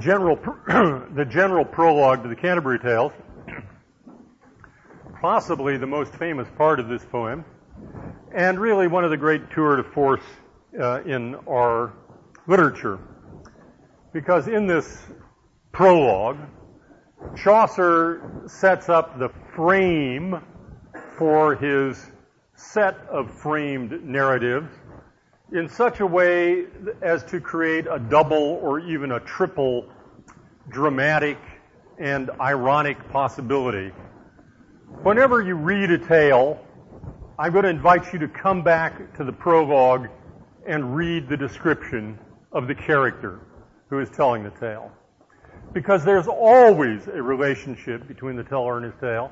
general, the general prologue to the Canterbury Tales, possibly the most famous part of this poem, and really one of the great tour de force uh, in our literature. Because in this prologue, Chaucer sets up the frame for his set of framed narratives in such a way as to create a double or even a triple dramatic and ironic possibility. Whenever you read a tale, I'm going to invite you to come back to the prologue and read the description of the character who is telling the tale. Because there's always a relationship between the teller and his tale,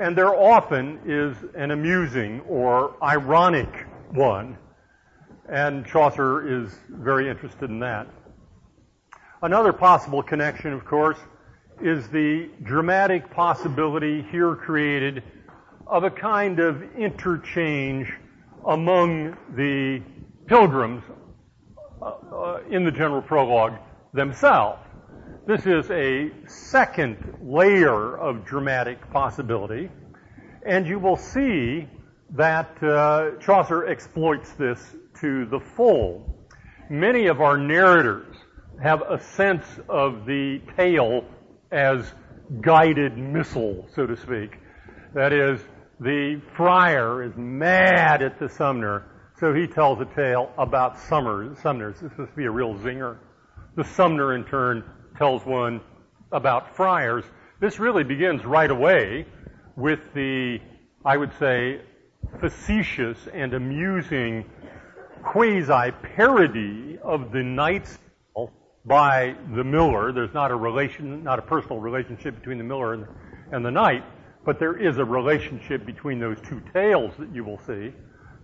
and there often is an amusing or ironic one and Chaucer is very interested in that. Another possible connection, of course, is the dramatic possibility here created of a kind of interchange among the pilgrims uh, uh, in the general prologue themselves. This is a second layer of dramatic possibility, and you will see that uh, Chaucer exploits this to the full. Many of our narrators have a sense of the tale as guided missile, so to speak. That is, the friar is mad at the Sumner, so he tells a tale about Sumner. Sumner. This must be a real zinger. The Sumner, in turn, tells one about friars. This really begins right away with the, I would say, facetious and amusing quasi parody of the Knight's Tale by the miller. There's not a relation, not a personal relationship between the miller and, and the knight, but there is a relationship between those two tales that you will see.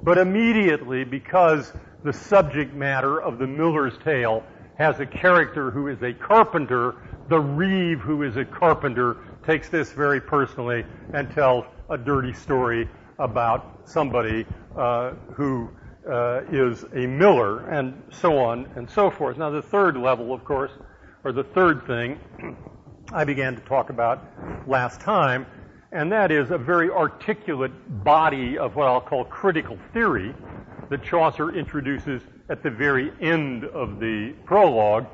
But immediately, because the subject matter of the miller's tale has a character who is a carpenter, the reeve who is a carpenter takes this very personally and tells a dirty story about somebody uh, who uh, is a miller, and so on and so forth. Now, the third level, of course, or the third thing I began to talk about last time, and that is a very articulate body of what I'll call critical theory that Chaucer introduces at the very end of the prologue,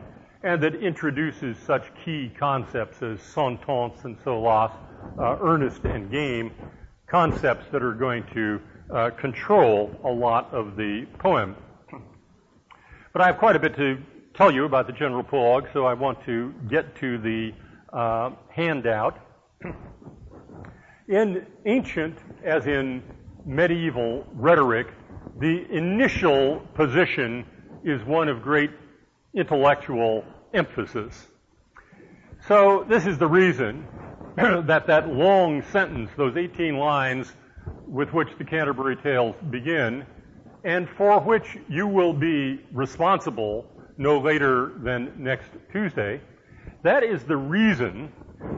and that introduces such key concepts as sentence and solace, uh, earnest and game, concepts that are going to uh, control a lot of the poem. But I have quite a bit to tell you about the general prologue, so I want to get to the uh, handout. In ancient, as in medieval rhetoric, the initial position is one of great intellectual emphasis. So this is the reason that that long sentence, those 18 lines with which the Canterbury Tales begin, and for which you will be responsible no later than next Tuesday, that is the reason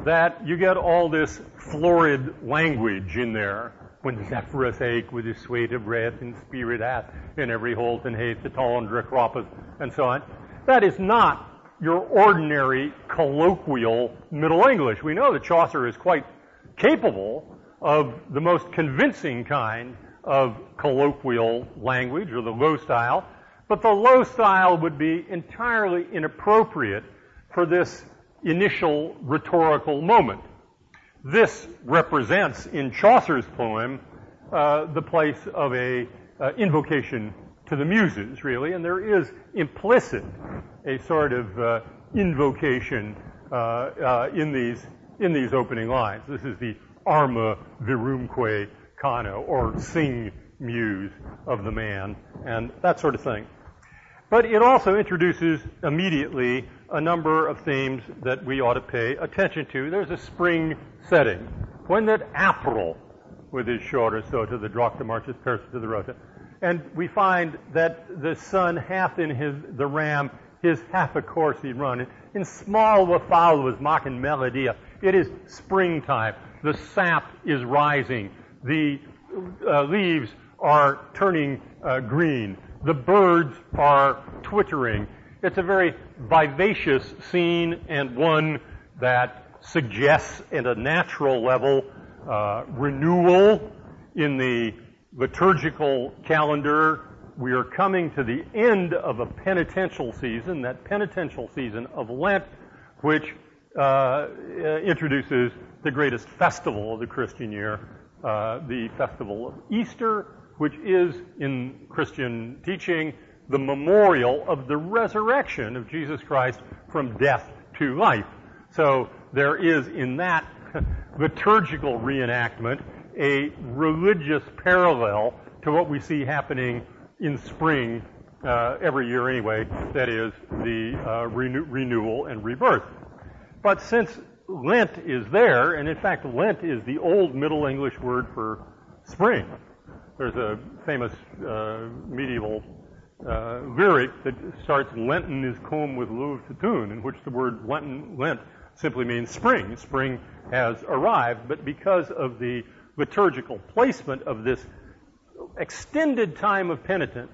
that you get all this florid language in there. When Zephyrus ake with his suite of breath and spirit hath in every holt and hath the tundra croppeth, and so on. That is not your ordinary colloquial Middle English. We know that Chaucer is quite capable of the most convincing kind of colloquial language or the low style, but the low style would be entirely inappropriate for this initial rhetorical moment. This represents in Chaucer's poem uh, the place of a uh, invocation to the muses, really, and there is implicit a sort of uh, invocation uh, uh, in these in these opening lines. This is the arma virumque cano, or sing muse of the man, and that sort of thing. But it also introduces immediately a number of themes that we ought to pay attention to. There's a spring setting. When that April, with his shorter so to the drachta marches Persa to the rota. And we find that the sun hath in his, the ram his half a course he run. In small the fowl was mocking melody. It is springtime. The sap is rising. The uh, leaves are turning uh, green. The birds are twittering. It's a very vivacious scene and one that suggests at a natural level uh, renewal in the liturgical calendar. We are coming to the end of a penitential season, that penitential season of Lent, which uh, introduces the greatest festival of the Christian year, uh, the festival of Easter, which is in Christian teaching the memorial of the resurrection of Jesus Christ from death to life. So there is in that liturgical reenactment a religious parallel to what we see happening in spring uh, every year anyway, that is the uh, renew- renewal and rebirth. But since Lent is there, and in fact Lent is the old Middle English word for spring. There's a famous uh, medieval uh, lyric that starts Lenten is come with Louv to tune, in which the word Lenten, Lent simply means spring. Spring has arrived, but because of the liturgical placement of this extended time of penitence,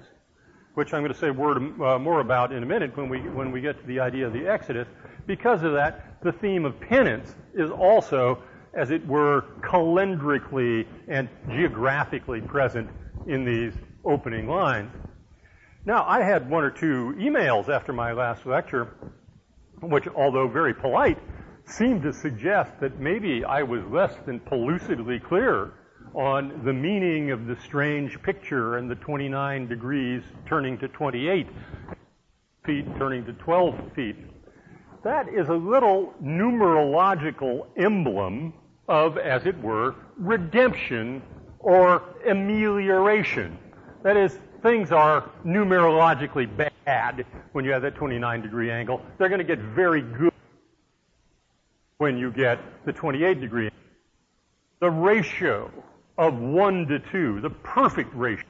which I'm going to say a word uh, more about in a minute when we when we get to the idea of the Exodus. Because of that, the theme of penance is also, as it were, calendrically and geographically present in these opening lines. Now, I had one or two emails after my last lecture, which, although very polite, seemed to suggest that maybe I was less than pellucidly clear on the meaning of the strange picture and the 29 degrees turning to 28 feet turning to 12 feet. That is a little numerological emblem of, as it were, redemption or amelioration. That is, things are numerologically bad when you have that 29 degree angle. They're going to get very good when you get the 28 degree. angle. The ratio of 1 to 2, the perfect ratio.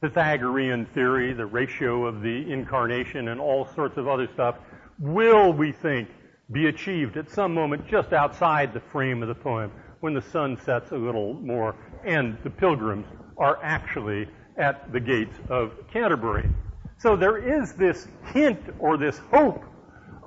Pythagorean theory, the ratio of the incarnation and all sorts of other stuff will, we think, be achieved at some moment just outside the frame of the poem when the sun sets a little more and the pilgrims are actually at the gates of Canterbury. So there is this hint or this hope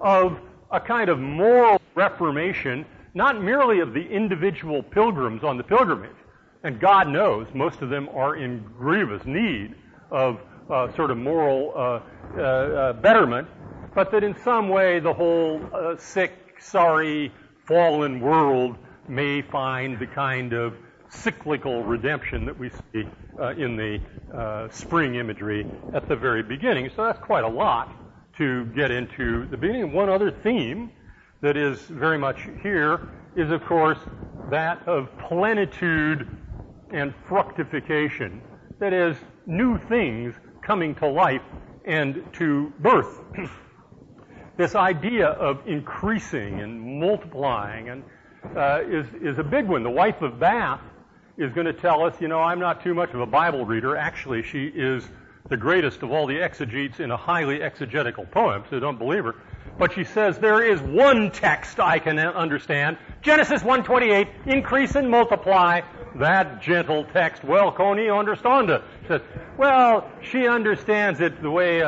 of a kind of moral reformation not merely of the individual pilgrims on the pilgrimage, and God knows most of them are in grievous need of uh, sort of moral uh, uh, uh betterment, but that in some way the whole uh, sick, sorry, fallen world may find the kind of cyclical redemption that we see uh, in the spring imagery at the very beginning. So that's quite a lot to get into the beginning. One other theme that is very much here is, of course, that of plenitude and fructification. That is, new things coming to life and to birth. this idea of increasing and multiplying and uh, is, is a big one. The wife of Bath is going to tell us, you know, I'm not too much of a Bible reader. Actually, she is the greatest of all the exegetes in a highly exegetical poem, so don't believe her. But she says there is one text I can understand. Genesis 1:28, increase and multiply. That gentle text, well, Coney understand it. She says, well, she understands it the way,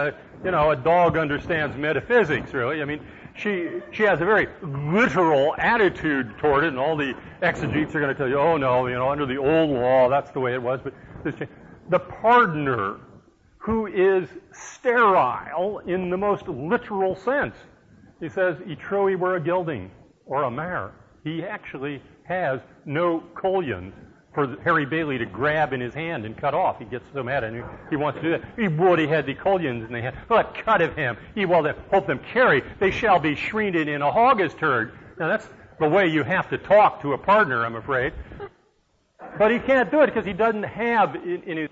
you know, a dog understands metaphysics, really. I mean, she, she has a very literal attitude toward it, and all the exegetes are going to tell you, oh no, you know, under the old law, that's the way it was. But this, the pardoner who is sterile in the most literal sense he says, Etroi were a gelding or a mare. He actually has no cullions for Harry Bailey to grab in his hand and cut off. He gets so mad and he, he wants to do that. He would, he had the cullions in the hand. But cut of him. He will then hope them carry. They shall be shreened in a hog's turd. Now that's the way you have to talk to a partner, I'm afraid. But he can't do it because he doesn't have in, in his,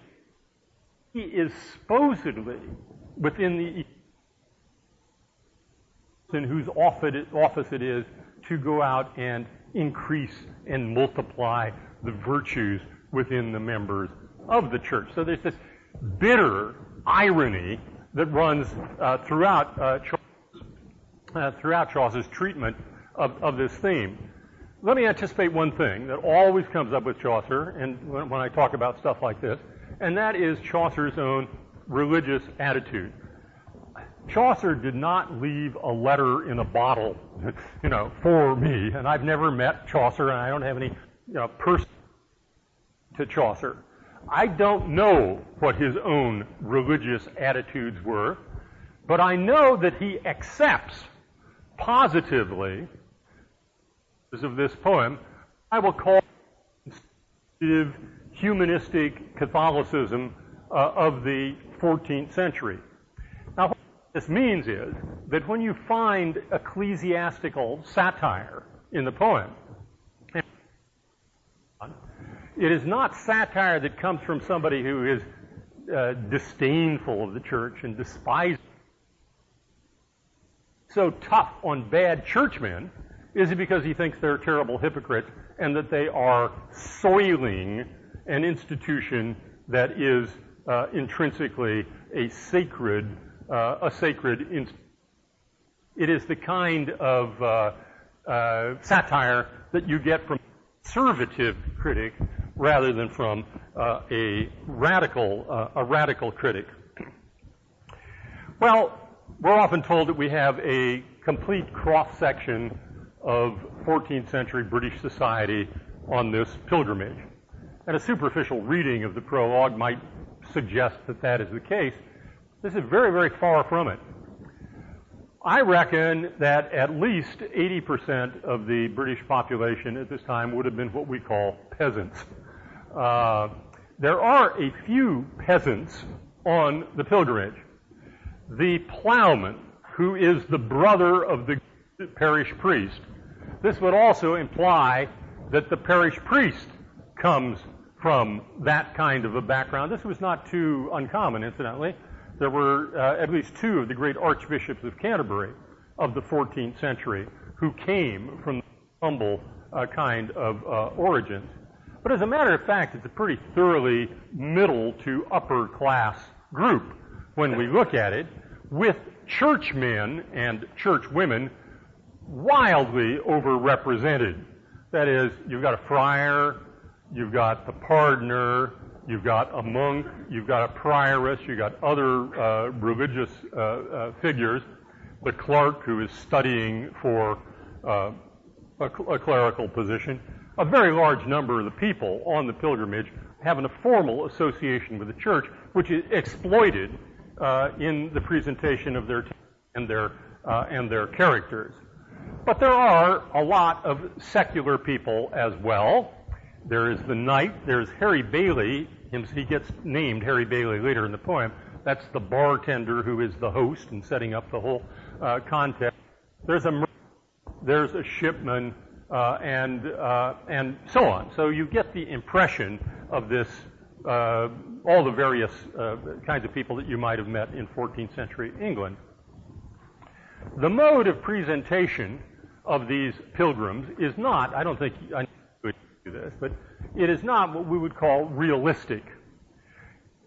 he is supposedly within the and whose office it is to go out and increase and multiply the virtues within the members of the church. So there's this bitter irony that runs uh, throughout uh, uh, throughout Chaucer's treatment of, of this theme. Let me anticipate one thing that always comes up with Chaucer, and when, when I talk about stuff like this, and that is Chaucer's own religious attitude Chaucer did not leave a letter in a bottle, you know, for me, and I've never met Chaucer, and I don't have any you know, person to Chaucer. I don't know what his own religious attitudes were, but I know that he accepts positively of this poem, I will call humanistic Catholicism uh, of the 14th century. Now, what this means is that when you find ecclesiastical satire in the poem, it is not satire that comes from somebody who is uh, disdainful of the church and despises so tough on bad churchmen is it because he thinks they're terrible hypocrites and that they are soiling an institution that is uh, intrinsically a sacred, uh, a sacred institution? It is the kind of uh, uh, satire that you get from conservative critic rather than from uh, a radical, uh, a radical critic. Well, we're often told that we have a complete cross section of 14th century British society on this pilgrimage. And a superficial reading of the prologue might suggest that that is the case. This is very, very far from it. I reckon that at least 80% of the British population at this time would have been what we call peasants. Uh, there are a few peasants on the pilgrimage. The plowman, who is the brother of the parish priest, this would also imply that the parish priest comes from that kind of a background. This was not too uncommon, incidentally. There were uh, at least two of the great archbishops of Canterbury of the 14th century who came from humble uh, kind of uh, origins. But as a matter of fact, it's a pretty thoroughly middle to upper class group when we look at it, with churchmen and churchwomen wildly overrepresented. That is, you've got a friar, you've got the pardoner, you've got a monk, you've got a prioress, you've got other uh, religious uh, uh, figures, the clerk who is studying for uh, a, a, clerical position. A very large number of the people on the pilgrimage having a formal association with the church, which is exploited uh, in the presentation of their and their uh, and their characters. But there are a lot of secular people as well. There is the knight. There's Harry Bailey. He gets named Harry Bailey later in the poem. That's the bartender who is the host and setting up the whole uh, context. There's a there's a shipman and uh, and so on. So you get the impression of this uh, all the various uh, kinds of people that you might have met in 14th century England. The mode of presentation of these pilgrims is not, I don't think I would do this, but it is not what we would call realistic.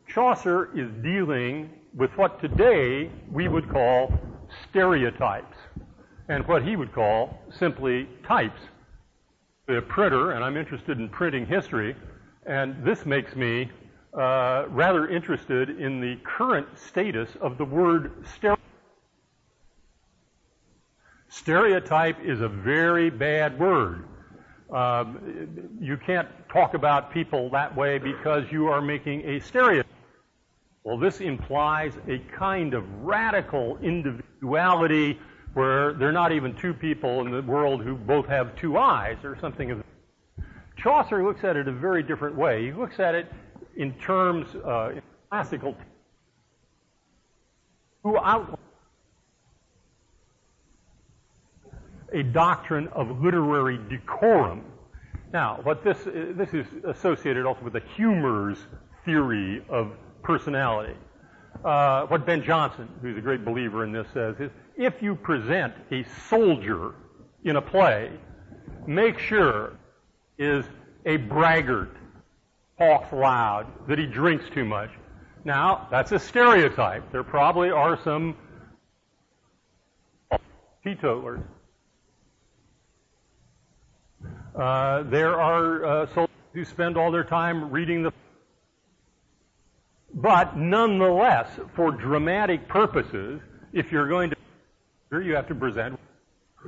Chaucer is dealing with what today we would call stereotypes and what he would call simply types. The printer, and I'm interested in printing history, and this makes me uh, rather interested in the current status of the word stereotype. Stereotype is a very bad word. Um, you can't talk about people that way because you are making a stereotype. Well, this implies a kind of radical individuality where there are not even two people in the world who both have two eyes or something of Chaucer looks at it a very different way. He looks at it in terms, uh, in classical, who outlines a doctrine of literary decorum. Now, what this, this is associated also with the humors theory of personality. Uh, what Ben Jonson, who's a great believer in this, says is if you present a soldier in a play, make sure is a braggart, talks loud, that he drinks too much. Now, that's a stereotype. There probably are some teetotalers uh, there are uh, soldiers who spend all their time reading the. But nonetheless, for dramatic purposes, if you're going to, you have to present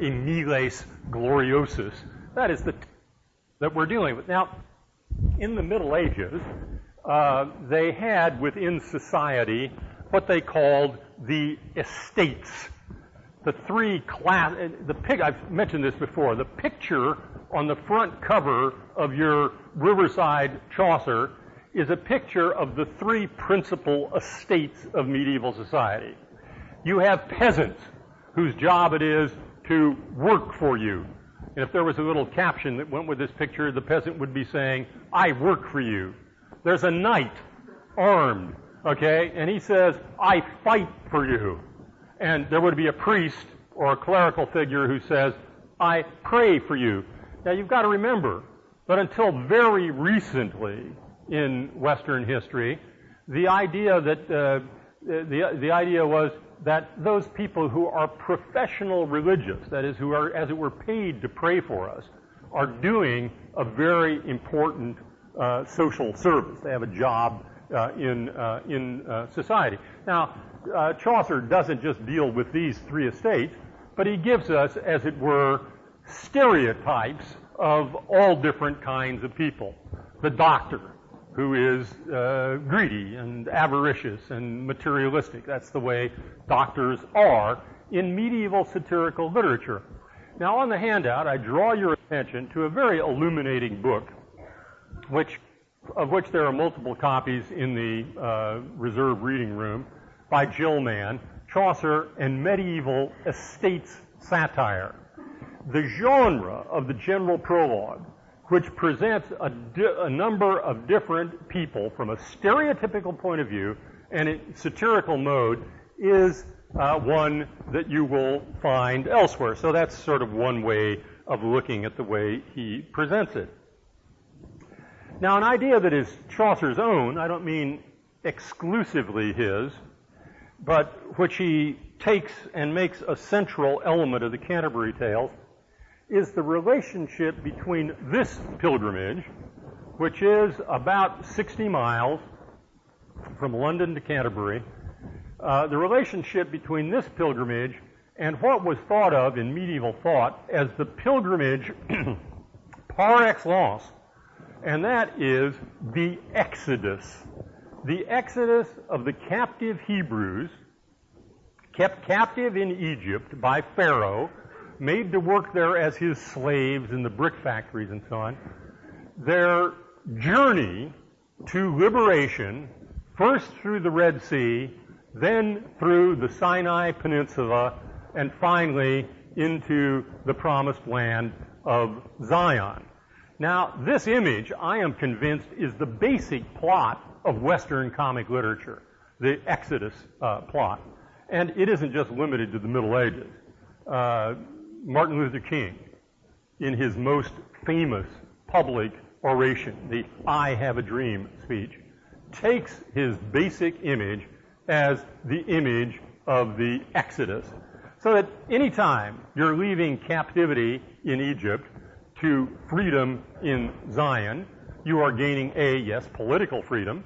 a miles gloriosus. That is the that we're dealing with. Now, in the Middle Ages, uh, they had within society what they called the estates. The three class, the pic, I've mentioned this before, the picture on the front cover of your Riverside Chaucer is a picture of the three principal estates of medieval society. You have peasants whose job it is to work for you. And if there was a little caption that went with this picture, the peasant would be saying, I work for you. There's a knight armed, okay, and he says, I fight for you. And there would be a priest or a clerical figure who says, I pray for you. Now you've got to remember that until very recently in Western history, the idea that uh, the, the idea was that those people who are professional religious, that is, who are, as it were, paid to pray for us, are doing a very important uh, social service. They have a job uh, in uh, in uh, society. Now, uh, Chaucer doesn't just deal with these three estates, but he gives us, as it were, stereotypes of all different kinds of people. The doctor, who is uh, greedy and avaricious and materialistic. That's the way doctors are in medieval satirical literature. Now, on the handout, I draw your attention to a very illuminating book, which, of which there are multiple copies in the uh, reserve reading room, by Jill Mann, Chaucer and Medieval Estates Satire. The genre of the general prologue which presents a, di- a, number of different people from a stereotypical point of view and in satirical mode is uh, one that you will find elsewhere. So that's sort of one way of looking at the way he presents it. Now, an idea that is Chaucer's own, I don't mean exclusively his, but which he takes and makes a central element of the Canterbury Tales, is the relationship between this pilgrimage, which is about 60 miles from London to Canterbury, uh, the relationship between this pilgrimage and what was thought of in medieval thought as the pilgrimage par excellence, and that is the Exodus. The Exodus of the captive Hebrews, kept captive in Egypt by Pharaoh, made to work there as his slaves in the brick factories and so on, their journey to liberation, first through the Red Sea, then through the Sinai Peninsula, and finally into the promised land of Zion. Now, this image, I am convinced, is the basic plot of Western comic literature, the Exodus uh, plot. And it isn't just limited to the Middle Ages. Uh, Martin Luther King, in his most famous public oration, the I Have a Dream speech, takes his basic image as the image of the Exodus. So that anytime you're leaving captivity in Egypt to freedom in Zion, you are gaining a, yes, political freedom,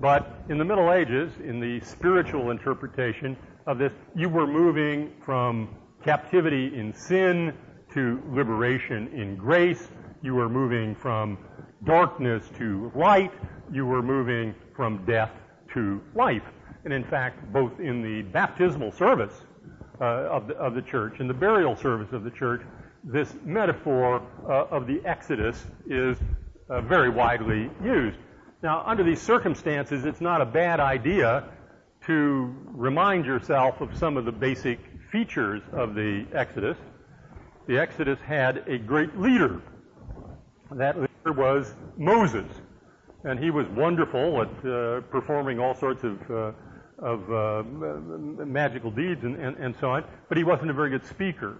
but in the Middle Ages, in the spiritual interpretation of this, you were moving from captivity in sin to liberation in grace. You were moving from darkness to light. You were moving from death to life. And in fact, both in the baptismal service uh, of, the, of, the, church and the burial service of the church, this metaphor uh, of the Exodus is uh, very widely used. Now, under these circumstances, it's not a bad idea to remind yourself of some of the basic features of the Exodus. The Exodus had a great leader. That leader was Moses. And he was wonderful at uh, performing all sorts of, uh, of uh, magical deeds and, and, and so on, but he wasn't a very good speaker.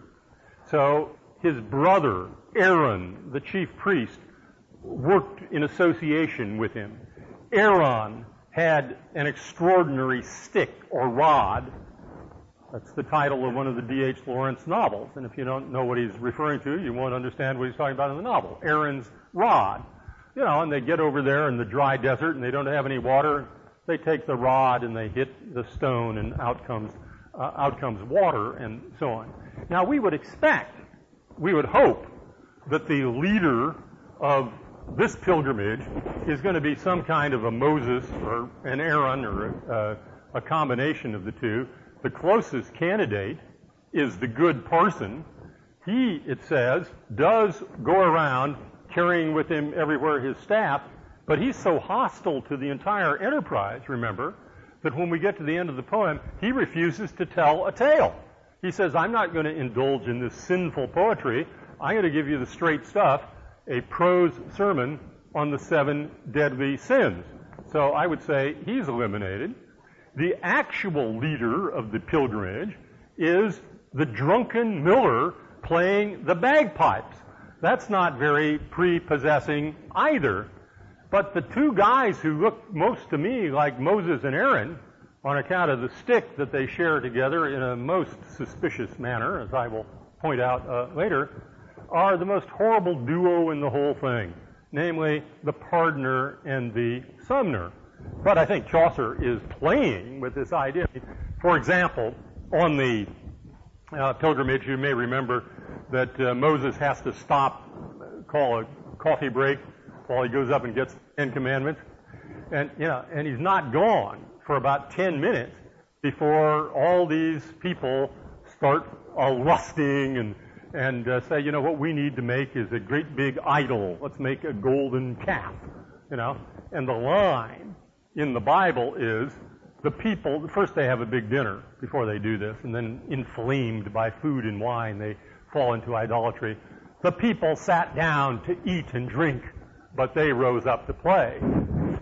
So his brother, Aaron, the chief priest, worked in association with him. Aaron had an extraordinary stick or rod that's the title of one of the D.H. Lawrence novels. And if you don't know what he's referring to, you won't understand what he's talking about in the novel. Aaron's rod. You know, and they get over there in the dry desert and they don't have any water. They take the rod and they hit the stone and out comes uh, out comes water and so on. Now we would expect, we would hope that the leader of this pilgrimage is going to be some kind of a Moses or an Aaron or a, a combination of the two. The closest candidate is the good parson. He, it says, does go around carrying with him everywhere his staff, but he's so hostile to the entire enterprise, remember, that when we get to the end of the poem, he refuses to tell a tale. He says, I'm not going to indulge in this sinful poetry. I'm going to give you the straight stuff, a prose sermon on the seven deadly sins. So I would say he's eliminated. The actual leader of the pilgrimage is the drunken miller playing the bagpipes. That's not very prepossessing either. But the two guys who look most to me like Moses and Aaron, on account of the stick that they share together in a most suspicious manner, as I will point out uh, later, are the most horrible duo in the whole thing, namely the pardoner and the sumner. But I think Chaucer is playing with this idea. For example, on the uh, pilgrimage, you may remember that uh, Moses has to stop, call a coffee break while he goes up and gets Ten Commandments. And, you know, and he's not gone for about 10 minutes before all these people start uh, lusting and, and uh, say, you know, what we need to make is a great big idol. Let's make a golden calf, you know. And the line in the Bible is the people, first they have a big dinner before they do this, and then inflamed by food and wine, they fall into idolatry. The people sat down to eat and drink but they rose up to play.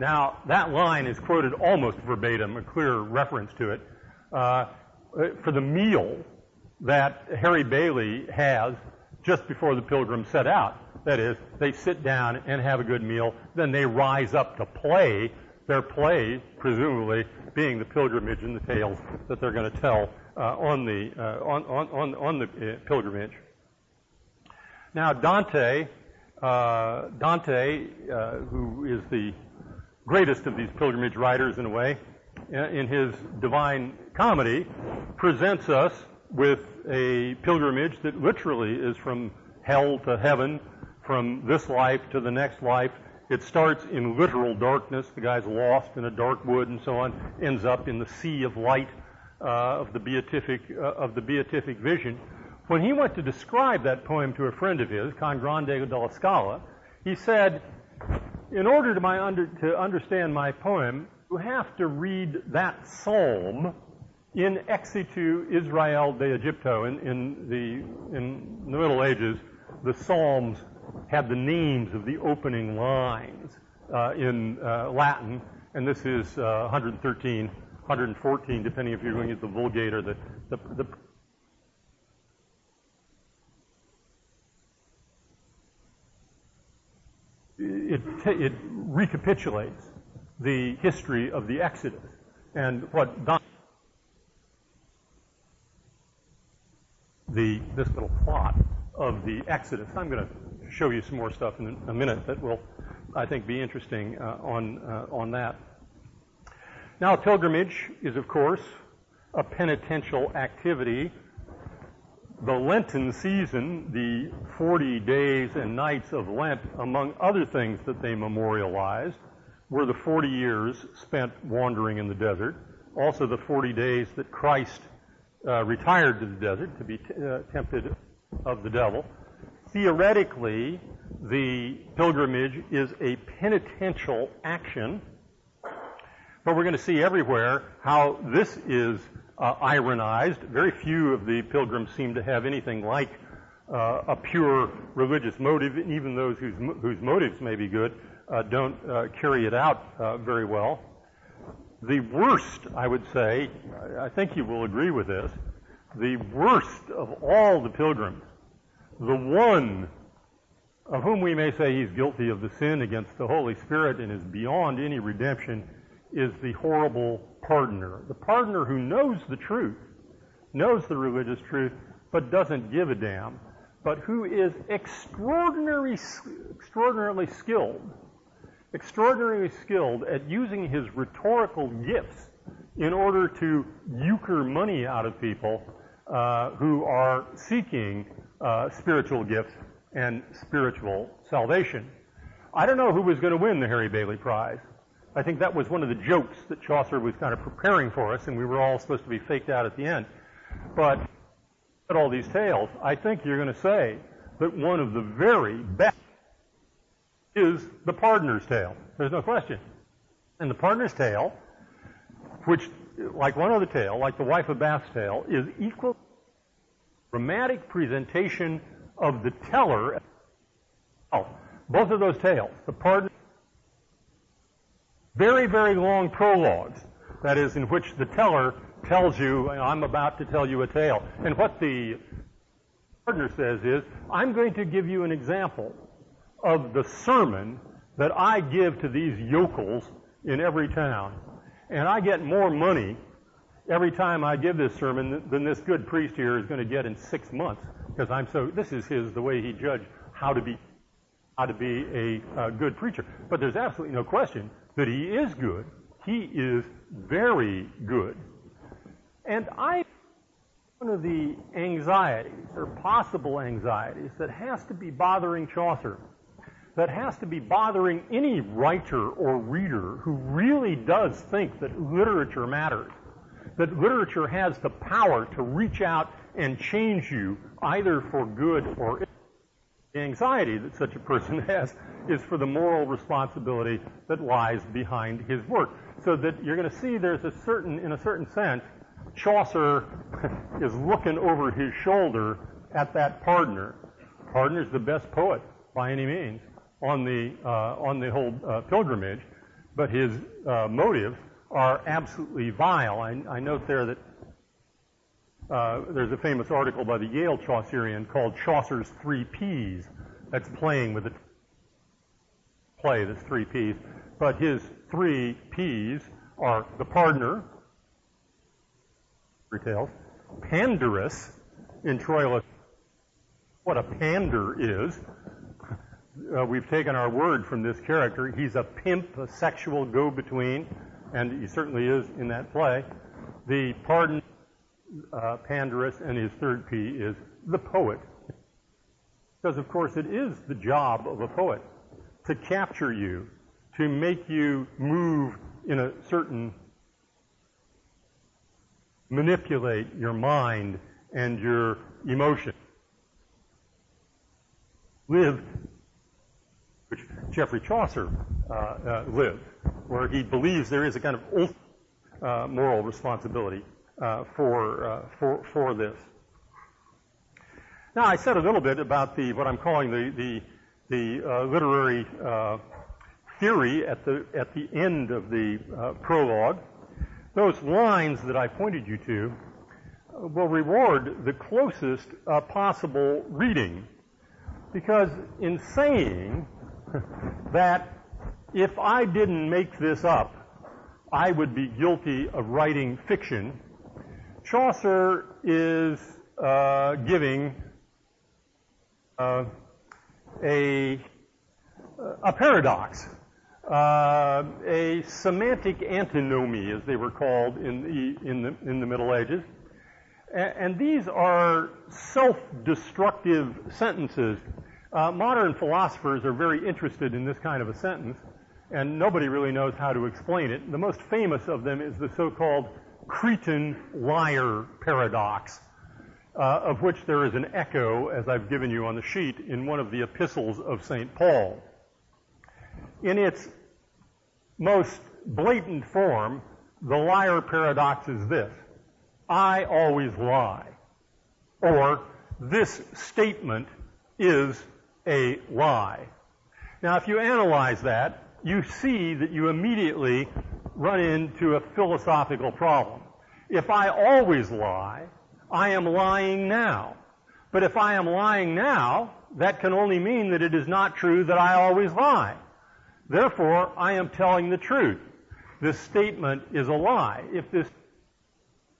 Now, that line is quoted almost verbatim, a clear reference to it, uh, for the meal that Harry Bailey has just before the pilgrims set out. That is, they sit down and have a good meal, then they rise up to play, their play, presumably, being the pilgrimage and the tales that they're going to tell uh, on the, uh, on, on, on, the uh, pilgrimage. Now, Dante uh, Dante, uh, who is the greatest of these pilgrimage writers in a way, uh, in his Divine Comedy, presents us with a pilgrimage that literally is from hell to heaven, from this life to the next life. It starts in literal darkness. The guy's lost in a dark wood and so on, ends up in the sea of light uh, of the beatific uh, of the beatific vision. When he went to describe that poem to a friend of his, Can Grande della Scala, he said, in order to, under, to understand my poem, you have to read that psalm in exitu Israel de Egypto. In, in, the, in the Middle Ages, the psalms had the names of the opening lines uh, in uh, Latin, and this is uh, 113, 114, depending if you're going to the Vulgate or the, the, the it, it recapitulates the history of the Exodus and what Don, the this little plot of the Exodus. I'm going to show you some more stuff in a minute that will, I think, be interesting uh, on uh, on that. Now, pilgrimage is, of course, a penitential activity the Lenten season, the 40 days and nights of Lent, among other things that they memorialized, were the 40 years spent wandering in the desert, also the 40 days that Christ uh, retired to the desert to be t- uh, tempted of the devil. Theoretically, the pilgrimage is a penitential action, but we're going to see everywhere how this is uh, ironized. Very few of the pilgrims seem to have anything like uh, a pure religious motive, and even those whose, whose motives may be good uh, don't uh, carry it out uh, very well. The worst, I would say, I think you will agree with this, the worst of all the pilgrims, the one of whom we may say he's guilty of the sin against the Holy Spirit and is beyond any redemption, is the horrible pardoner. The pardoner who knows the truth, knows the religious truth, but doesn't give a damn, but who is extraordinarily, extraordinarily skilled, extraordinarily skilled at using his rhetorical gifts in order to euchre money out of people uh, who are seeking uh, spiritual gifts and spiritual salvation. I don't know who was going to win the Harry Bailey Prize. I think that was one of the jokes that Chaucer was kind of preparing for us, and we were all supposed to be faked out at the end. But at all these tales, I think you're going to say that one of the very best is the Pardoner's Tale. There's no question. And the Pardoner's Tale, which, like one other tale, like the Wife of Bath's tale, is equal dramatic presentation of the teller. Oh, both of those tales, the Pardoner, very, very long prologues. That is, in which the teller tells you, I'm about to tell you a tale. And what the partner says is, I'm going to give you an example of the sermon that I give to these yokels in every town. And I get more money every time I give this sermon than this good priest here is going to get in six months. Because I'm so, this is his, the way he judged how to be, how to be a, a good preacher. But there's absolutely no question that he is good. He is very good. And I, one of the anxieties, or possible anxieties, that has to be bothering Chaucer, that has to be bothering any writer or reader who really does think that literature matters, that literature has the power to reach out and change you either for good or the anxiety that such a person has is for the moral responsibility that lies behind his work. So that you're going to see there's a certain, in a certain sense, Chaucer is looking over his shoulder at that Pardoner. Pardoner's the best poet by any means on the uh, on the whole uh, pilgrimage, but his uh, motives are absolutely vile. I, I note there that uh, there's a famous article by the Yale Chaucerian called Chaucer's Three Ps. That's playing with the play that's three Ps. But his three Ps are the pardoner, tales, Pandarus in Troilus. What a pander is. Uh, we've taken our word from this character. He's a pimp, a sexual go-between, and he certainly is in that play. The pardon uh, Pandarus, and his third P is the poet. Because, of course, it is the job of a poet to capture you, to make you move in a certain manipulate your mind and your emotion. Live, which Geoffrey Chaucer uh, uh, lived, where he believes there is a kind of uh, moral responsibility uh, for, uh, for, for this. Now, I said a little bit about the what I'm calling the the, the uh, literary theory at the at the end of the prologue those lines that I pointed you to will reward the closest uh, possible reading. Because in saying that if I didn't make this up, I would be guilty of writing fiction, Chaucer is uh, giving uh, a, a paradox uh, a semantic antinomy, as they were called in the, in the, in the Middle Ages. And, these are self-destructive sentences. Uh, modern philosophers are very interested in this kind of a sentence, and nobody really knows how to explain it. The most famous of them is the so-called Cretan liar paradox, uh, of which there is an echo, as I've given you on the sheet, in one of the epistles of St. Paul in its most blatant form, the liar paradox is this. I always lie. Or, this statement is a lie. Now, if you analyze that, you see that you immediately run into a philosophical problem. If I always lie, I am lying now. But if I am lying now, that can only mean that it is not true that I always lie. Therefore, I am telling the truth. This statement is a lie. If this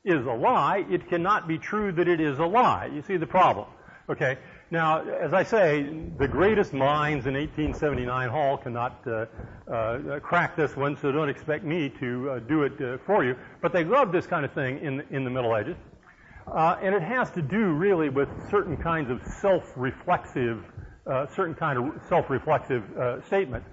is a lie, it cannot be true that it is a lie. You see the problem. Okay? Now, as I say, the greatest minds in 1879 Hall cannot uh, uh, crack this one, so don't expect me to uh, do it uh, for you. But they love this kind of thing in, in the Middle Ages. Uh, and it has to do really with certain kinds of self-reflexive, uh, certain kind of self-reflexive statements.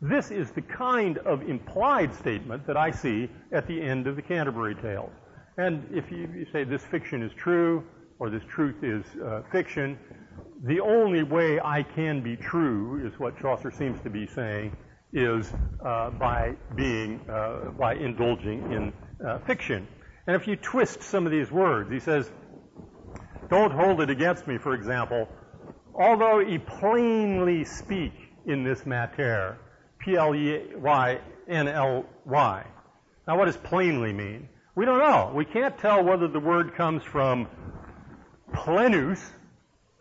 This is the kind of implied statement that I see at the end of the Canterbury Tales. And if you, you say this fiction is true, or this truth is uh, fiction, the only way I can be true is what Chaucer seems to be saying is uh, by being uh, by indulging in uh, fiction. And if you twist some of these words, he says, "Don't hold it against me." For example, although he plainly speak in this matter, P L E Y N L Y. Now, what does plainly mean? We don't know. We can't tell whether the word comes from plenus,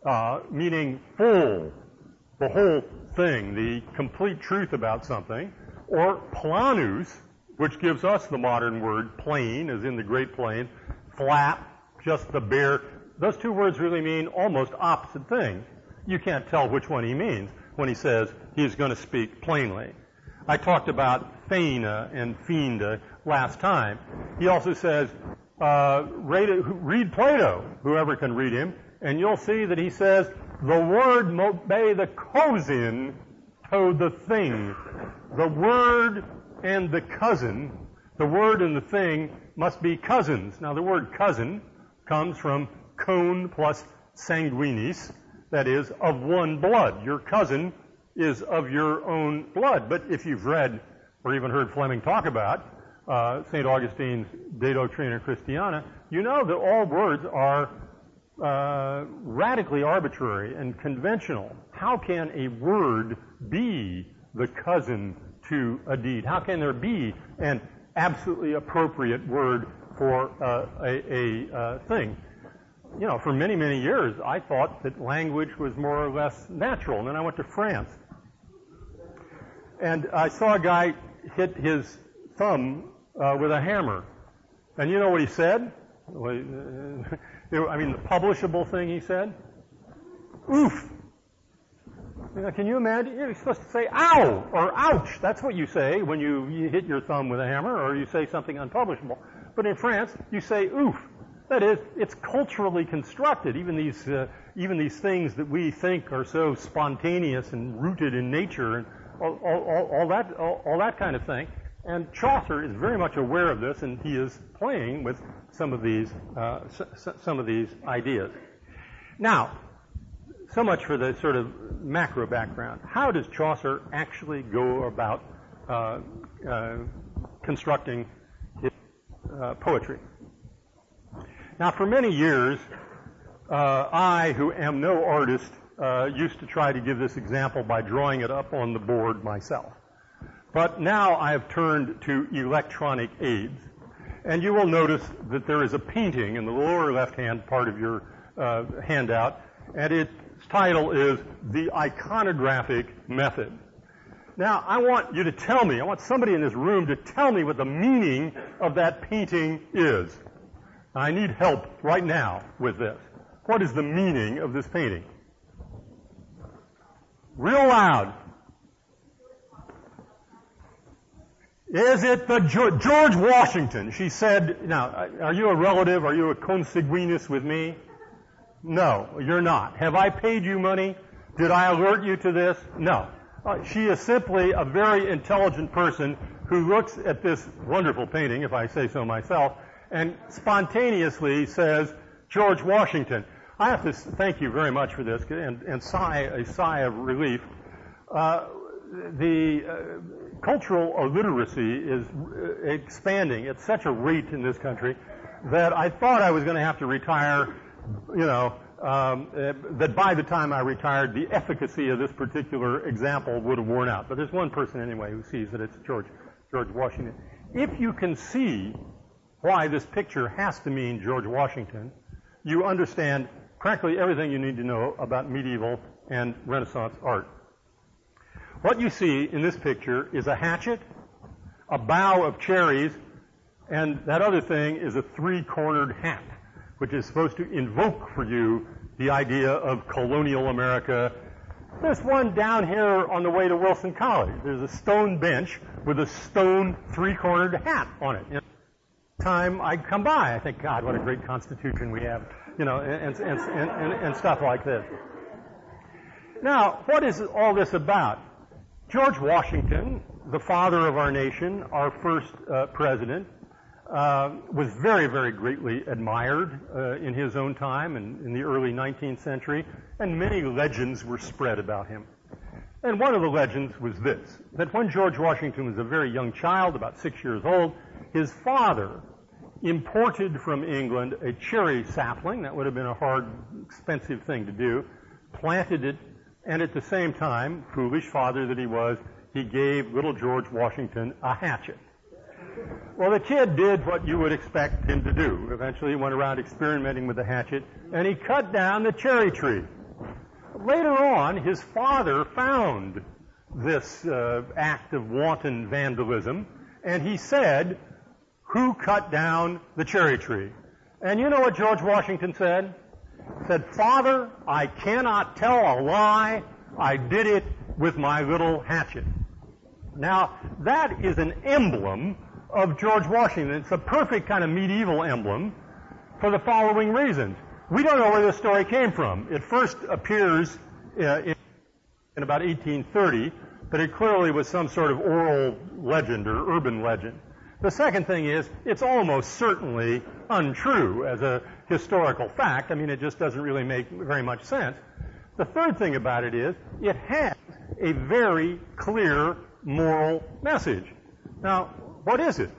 uh, meaning full, the whole thing, the complete truth about something, or planus, which gives us the modern word plain, as in the Great Plain, flat, just the bare. Those two words really mean almost opposite things. You can't tell which one he means when he says he's going to speak plainly. I talked about feina and fienda last time. He also says uh, read, read Plato, whoever can read him, and you'll see that he says the word mobe the cousin to the thing. The word and the cousin, the word and the thing must be cousins. Now the word cousin comes from con plus sanguinis, that is, of one blood. Your cousin is of your own blood. But if you've read or even heard Fleming talk about uh, St. Augustine's De Doctrina Christiana, you know that all words are uh, radically arbitrary and conventional. How can a word be the cousin to a deed? How can there be an absolutely appropriate word for uh, a, a uh, thing? You know, for many, many years, I thought that language was more or less natural. And then I went to France. And I saw a guy hit his thumb uh, with a hammer. And you know what he said? I mean, the publishable thing he said? Oof. Can you imagine? You're supposed to say ow or ouch. That's what you say when you, you hit your thumb with a hammer or you say something unpublishable. But in France, you say oof. That is, it's culturally constructed. Even these, uh, even these things that we think are so spontaneous and rooted in nature and all, all, all that, all, all that kind of thing. And Chaucer is very much aware of this, and he is playing with some of these uh, some of these ideas. Now, so much for the sort of macro background. How does Chaucer actually go about uh, uh, constructing his uh, poetry? Now, for many years, uh, I, who am no artist, uh, used to try to give this example by drawing it up on the board myself. But now I have turned to electronic aids. And you will notice that there is a painting in the lower left-hand part of your uh, handout, and its title is The Iconographic Method. Now, I want you to tell me, I want somebody in this room to tell me what the meaning of that painting is. I need help right now with this. What is the meaning of this painting? Real loud. Is it the George Washington? She said, now, are you a relative? Are you a consanguineous with me? No, you're not. Have I paid you money? Did I alert you to this? No. Uh, she is simply a very intelligent person who looks at this wonderful painting, if I say so myself, and spontaneously says, George Washington. I have to thank you very much for this and, and sigh a sigh of relief. Uh, the uh, cultural illiteracy is uh, expanding at such a rate in this country that I thought I was going to have to retire, you know, um, uh, that by the time I retired, the efficacy of this particular example would have worn out. But there's one person anyway who sees that it's George, George Washington. If you can see why this picture has to mean George Washington, you understand practically everything you need to know about medieval and Renaissance art. What you see in this picture is a hatchet, a bough of cherries, and that other thing is a three-cornered hat, which is supposed to invoke for you the idea of colonial America. There's one down here on the way to Wilson College. There's a stone bench with a stone three-cornered hat on it. Time I come by, I think, God, what a great Constitution we have, you know, and, and, and, and, stuff like this. Now, what is all this about? George Washington, the father of our nation, our first uh, president, uh, was very, very greatly admired uh, in his own time and in the early 19th century, and many legends were spread about him. And one of the legends was this, that when George Washington was a very young child, about six years old, his father imported from England a cherry sapling, that would have been a hard, expensive thing to do, planted it, and at the same time, foolish father that he was, he gave little George Washington a hatchet. Well, the kid did what you would expect him to do. Eventually, he went around experimenting with the hatchet, and he cut down the cherry tree. Later on, his father found this uh, act of wanton vandalism, and he said, who cut down the cherry tree? And you know what George Washington said? Said, Father, I cannot tell a lie. I did it with my little hatchet. Now, that is an emblem of George Washington. It's a perfect kind of medieval emblem for the following reasons. We don't know where this story came from. It first appears uh, in, in about 1830, but it clearly was some sort of oral legend or urban legend. The second thing is, it's almost certainly untrue as a historical fact. I mean, it just doesn't really make very much sense. The third thing about it is, it has a very clear moral message. Now, what is it?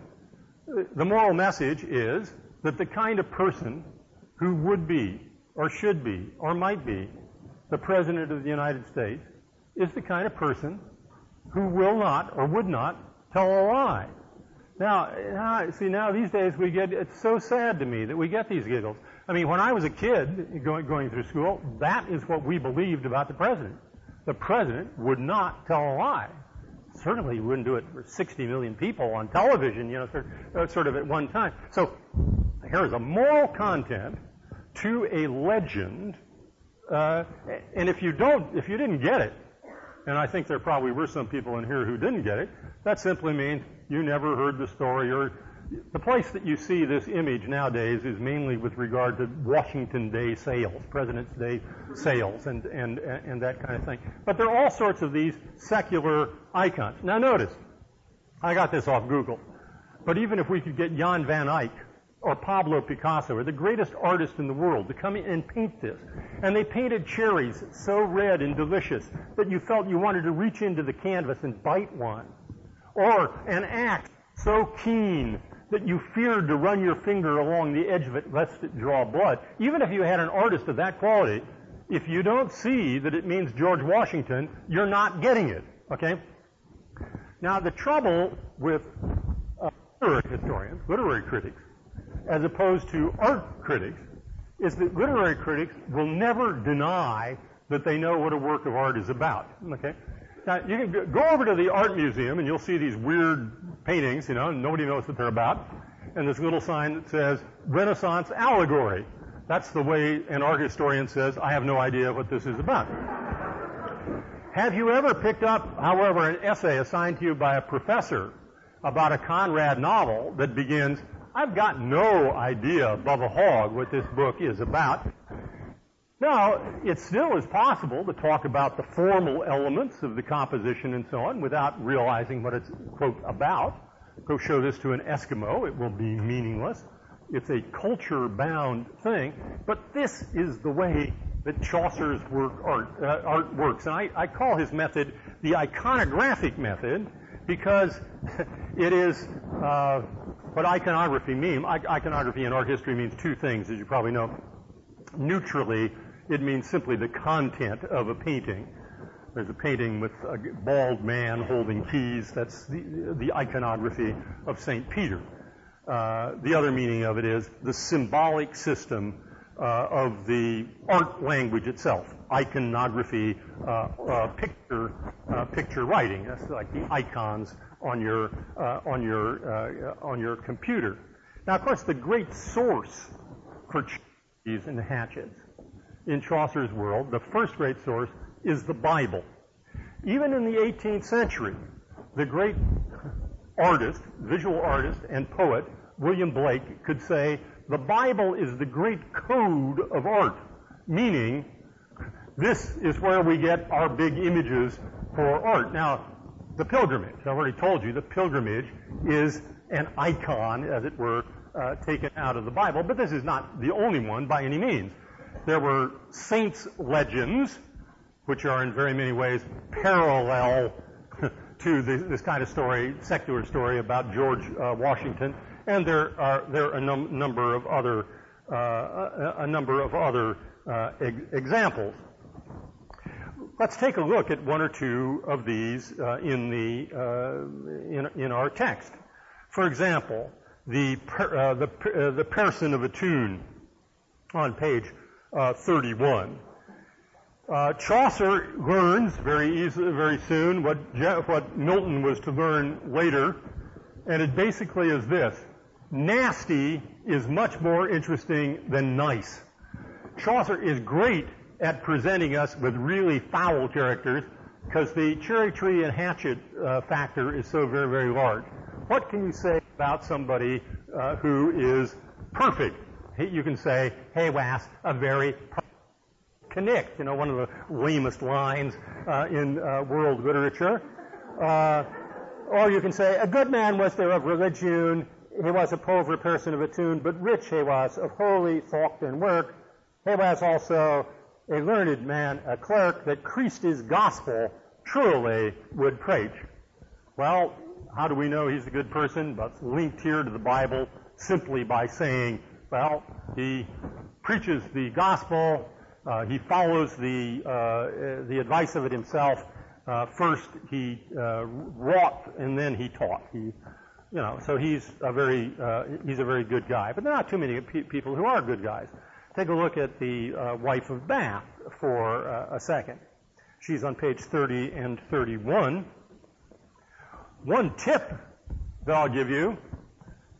The moral message is that the kind of person who would be, or should be, or might be the President of the United States is the kind of person who will not or would not tell a lie. Now, see, now these days we get, it's so sad to me that we get these giggles. I mean, when I was a kid going, going through school, that is what we believed about the president. The president would not tell a lie. Certainly he wouldn't do it for 60 million people on television, you know, sort, uh, sort of at one time. So here is a moral content to a legend, uh, and if you don't, if you didn't get it, and I think there probably were some people in here who didn't get it, that simply means you never heard the story or the place that you see this image nowadays is mainly with regard to Washington Day sales, President's Day sales, and, and, and that kind of thing. But there are all sorts of these secular icons. Now notice, I got this off Google, but even if we could get Jan van Eyck or Pablo Picasso or the greatest artist in the world to come in and paint this, and they painted cherries so red and delicious that you felt you wanted to reach into the canvas and bite one or an axe so keen that you feared to run your finger along the edge of it lest it draw blood. Even if you had an artist of that quality, if you don't see that it means George Washington, you're not getting it. Okay? Now, the trouble with uh, literary historians, literary critics, as opposed to art critics, is that literary critics will never deny that they know what a work of art is about. Okay? Now, you can go over to the art museum and you'll see these weird paintings, you know, and nobody knows what they're about. And this little sign that says Renaissance allegory. That's the way an art historian says, I have no idea what this is about. have you ever picked up, however, an essay assigned to you by a professor about a Conrad novel that begins, I've got no idea above a hog what this book is about. Now, it still is possible to talk about the formal elements of the composition and so on without realizing what it's, quote, about. Go show this to an Eskimo, it will be meaningless. It's a culture-bound thing, but this is the way that Chaucer's work art, uh, art works. And I, I call his method the iconographic method because it is uh, what iconography means. Iconography in art history means two things, as you probably know. Neutrally, it means simply the content of a painting. There's a painting with a bald man holding keys. That's the, the iconography of St. Peter. Uh, the other meaning of it is the symbolic system uh, of the art language itself. Iconography, uh, uh picture, uh, picture writing. That's like the icons on your uh, on your on your computer. Now, of course, the great source for keys and hatchets in Chaucer's world, the first great source, is the Bible. Even in the 18th century, the great artist, visual artist, and poet, William Blake, could say, the Bible is the great code of art, meaning this is where we get our big images for art. Now, the pilgrimage, I've already told you, the pilgrimage is an icon, as it were, uh, taken out of the Bible, but this is not the only one by any means. There were saints' legends, which are in very many ways parallel to the, this kind of story, secular story about George uh, Washington, and there are there are a num- number of other uh, a, a, number of other uh, examples. Let's take a look at one or two of these uh, in the uh, in, in our text. For example, the uh, the the person of a tune on page 31. Uh, Chaucer learns very easily, very soon what, what Milton was to learn later, and it basically is this. Nasty is much more interesting than nice. Chaucer is great at presenting us with really foul characters because the cherry tree and hatchet uh, factor is so very, very large. What can you say about somebody uh, who is perfect? You can say, hey, Was, a very Connect, you know, one of the lamest lines uh, in uh, world literature. Uh, or you can say, a good man was there of religion, he was a poor person of a tune, but rich he was of holy thought and work. He was also a learned man, a clerk, that Christ's gospel truly would preach. Well, how do we know he's a good person? But linked here to the Bible simply by saying, well, he preaches the gospel, uh, he follows the uh, the advice of it himself. Uh, first, he uh, wrought and then he taught. He, you know, so he's a very uh, he's a very good guy. But there are not too many pe- people who are good guys. Take a look at the uh, wife of Bath for a second. She's on page 30 and 31. One tip that I'll give you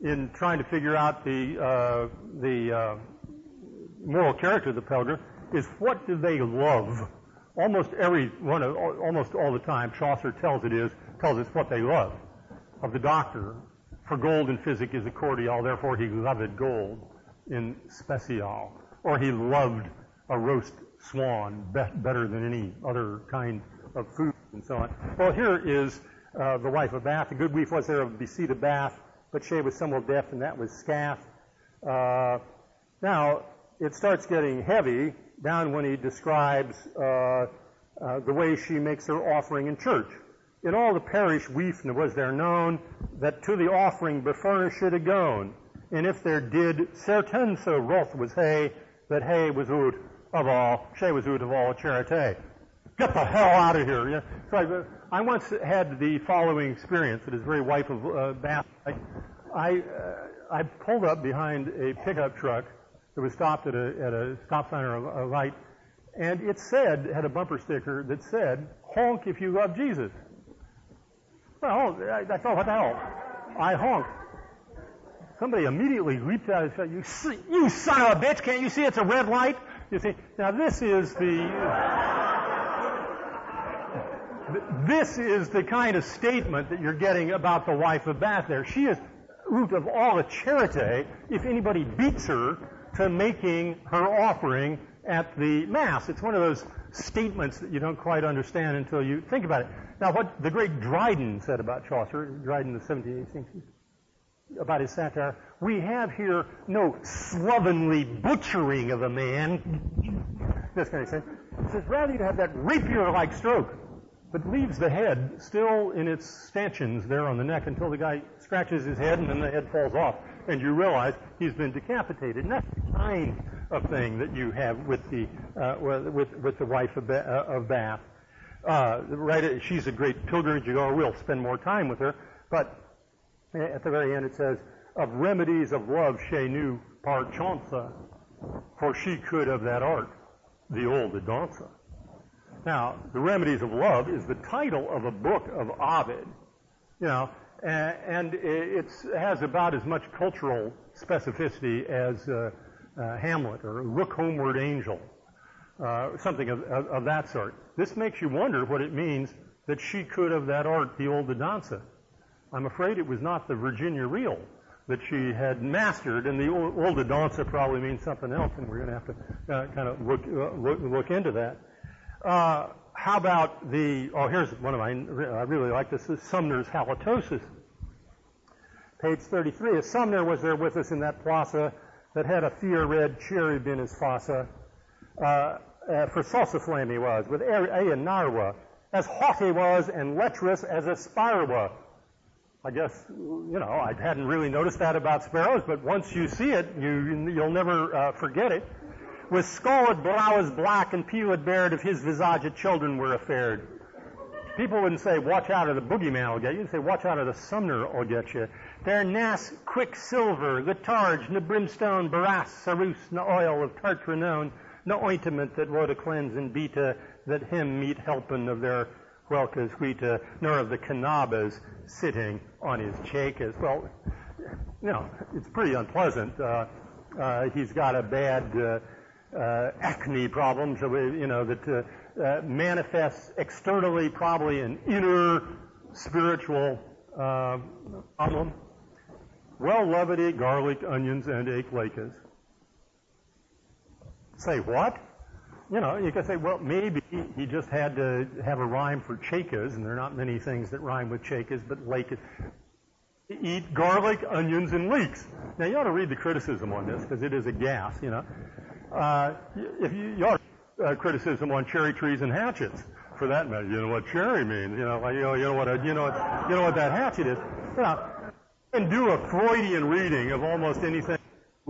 in trying to figure out the the moral character of the pilgrim is what do they love? Almost every one of, almost all the time, Chaucer tells it is, tells us what they love. Of the doctor, for gold in physic is a cordial, therefore he loved gold in special. Or he loved a roast swan better than any other kind of food and so on. Well, here is uh, the wife of Bath. The good wife was there of of Bath, but she was somewhat deaf, and that was Scath. Uh, now, it starts getting heavy down when he describes uh, uh, the way she makes her offering in church. In all the parish weefne was there known that to the offering befurnished a gone, and if there did certain so wroth was hay, that hay was out of all, she was out of all charity. Get the hell out of here. Yeah? I, once had the following experience. It is very wife of uh, Bath. I, I, uh, I pulled up behind a pickup truck that was stopped at a, at a stop sign or a, a light, and it said, had a bumper sticker that said, honk if you love Jesus. Well, I, I thought, what the hell? I honked. Somebody immediately leaped out and said, you, you son of a bitch, can't you see it's a red light? You see, now this is the, this is the kind of statement that you're getting about the wife of Bath there. She is root of all the charity. If anybody beats her, to making her offering at the Mass. It's one of those statements that you don't quite understand until you think about it. Now, what the great Dryden said about Chaucer, Dryden, the 17th century, about his satire, we have here no slovenly butchering of a man. this kind of thing. He says, rather you have that rapier-like stroke, but leaves the head still in its stanchions there on the neck until the guy scratches his head and then the head falls off and you realize he's been decapitated. And that's the kind of thing that you have with the uh, with with the wife of, ba- uh, of Bath. Uh, right, she's a great pilgrimage. You go, we'll spend more time with her. But at the very end, it says, "Of remedies of love she knew par chance, for she could of that art, the old dancer." Now, the remedies of love is the title of a book of Ovid. You know, and it has about as much cultural specificity as uh, uh, Hamlet or Look Homeward Angel. uh, something of, of, of, that sort. This makes you wonder what it means that she could have that art, the old danza. I'm afraid it was not the Virginia reel that she had mastered, and the old danza probably means something else, and we're going to have to uh, kind of look, uh, look, look into that. Uh, how about the, oh, here's one of my, I really like this, is Summoner's halitosis. Page 33. As Summoner was there with us in that plaza that had a fear red cherub in his fossa, uh, uh, for salsiflame he was, with A and Narwa, as haughty was and lecherous as a sparrow. I guess, you know, I hadn't really noticed that about sparrows, but once you see it, you, you'll never uh, forget it with scalded brows black and peeled bared, if his visage children were affared. People wouldn't say, watch out or the boogeyman will get you. You'd say, watch out or the Summoner will get you. Their nass, quicksilver, the targe, na brimstone, barass, sarus, na oil of tart renown, na ointment that would cleanse and beta, that him meet helping of their welkas wheata, nor of the canabas sitting on his chakas. Well, you know, it's pretty unpleasant. Uh, uh, he's got a bad, uh, acne problems, you know, that uh, uh, manifests externally probably an inner spiritual uh, problem. Well, levity, garlic, onions, and achlekas. Say what? You know, you could say, well, maybe he just had to have a rhyme for chakas, and there are not many things that rhyme with chakas, but lakas. Eat garlic, onions, and leeks. Now, you ought to read the criticism on this, because it is a gas, you know. Uh, if you, you uh, criticism on cherry trees and hatchets, for that matter. You know what cherry means. You know, you know, you know what, a, you know, what, you know what that hatchet is. You know, you can do a Freudian reading of almost anything,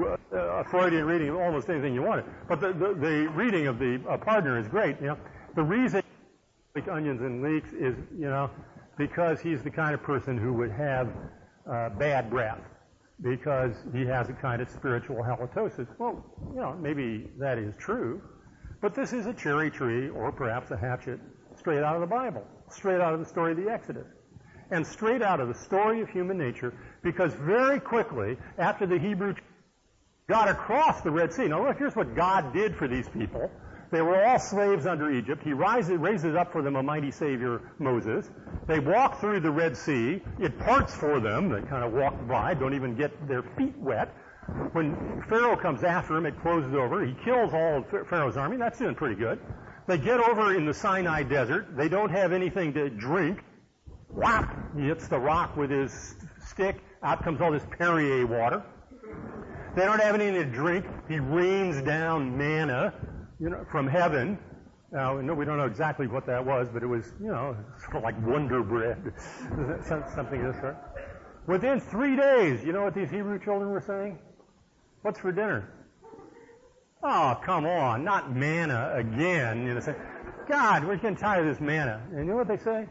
uh, a Freudian reading of almost anything you wanted. But the, the, the reading of the uh, partner is great. You know, the reason like onions and leeks is, you know, because he's the kind of person who would have uh, bad breath because he has a kind of spiritual halitosis. Well, you know, maybe that is true, but this is a cherry tree or perhaps a hatchet straight out of the Bible, straight out of the story of the Exodus, and straight out of the story of human nature because very quickly after the Hebrew got across the Red Sea, now look, here's what God did for these people. They were all slaves under Egypt. He rises, raises up for them a mighty Savior, Moses. They walk through the Red Sea. It parts for them. They kind of walk by, don't even get their feet wet. When Pharaoh comes after them, it closes over. He kills all of Pharaoh's army. That's doing pretty good. They get over in the Sinai desert. They don't have anything to drink. Whap! He hits the rock with his stick. Out comes all this Perrier water. They don't have anything to drink. He rains down manna you know, from heaven. Now, no, we don't know exactly what that was, but it was, you know, sort of like Wonder Bread, something of this sort. Within three days, you know what these Hebrew children were saying? What's for dinner? Oh, come on, not manna again. You know, say, God, we're getting tired of this manna. And you know what they say?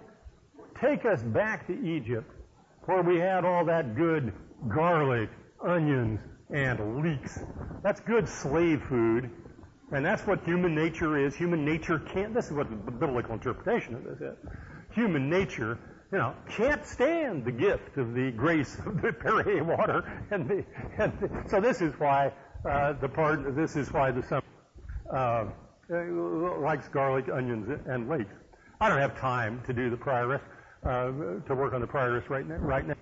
Take us back to Egypt, where we had all that good garlic, onions, and leeks. That's good slave food. And that's what human nature is. Human nature can't, this is what the biblical interpretation of this is. Human nature, you know, can't stand the gift of the grace of the Perrier water. And, the, and the, so this is why, uh, the part, this is why the son, uh, likes garlic, onions, and leeks. I don't have time to do the prioress, uh, to work on the prioress right now, right now.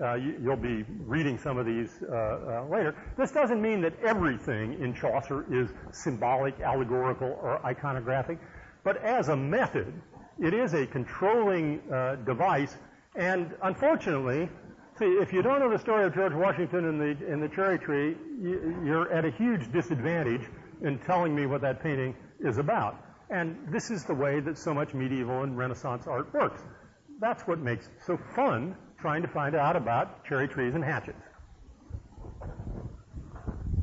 Uh, you, will be reading some of these uh, uh, later. This doesn't mean that everything in Chaucer is symbolic, allegorical, or iconographic, but as a method, it is a controlling uh, device. And unfortunately, see, if you don't know the story of George Washington and the in the cherry tree, you, you're at a huge disadvantage in telling me what that painting is about. And this is the way that so much medieval and Renaissance art works. That's what makes it so fun trying to find out about cherry trees and hatchets.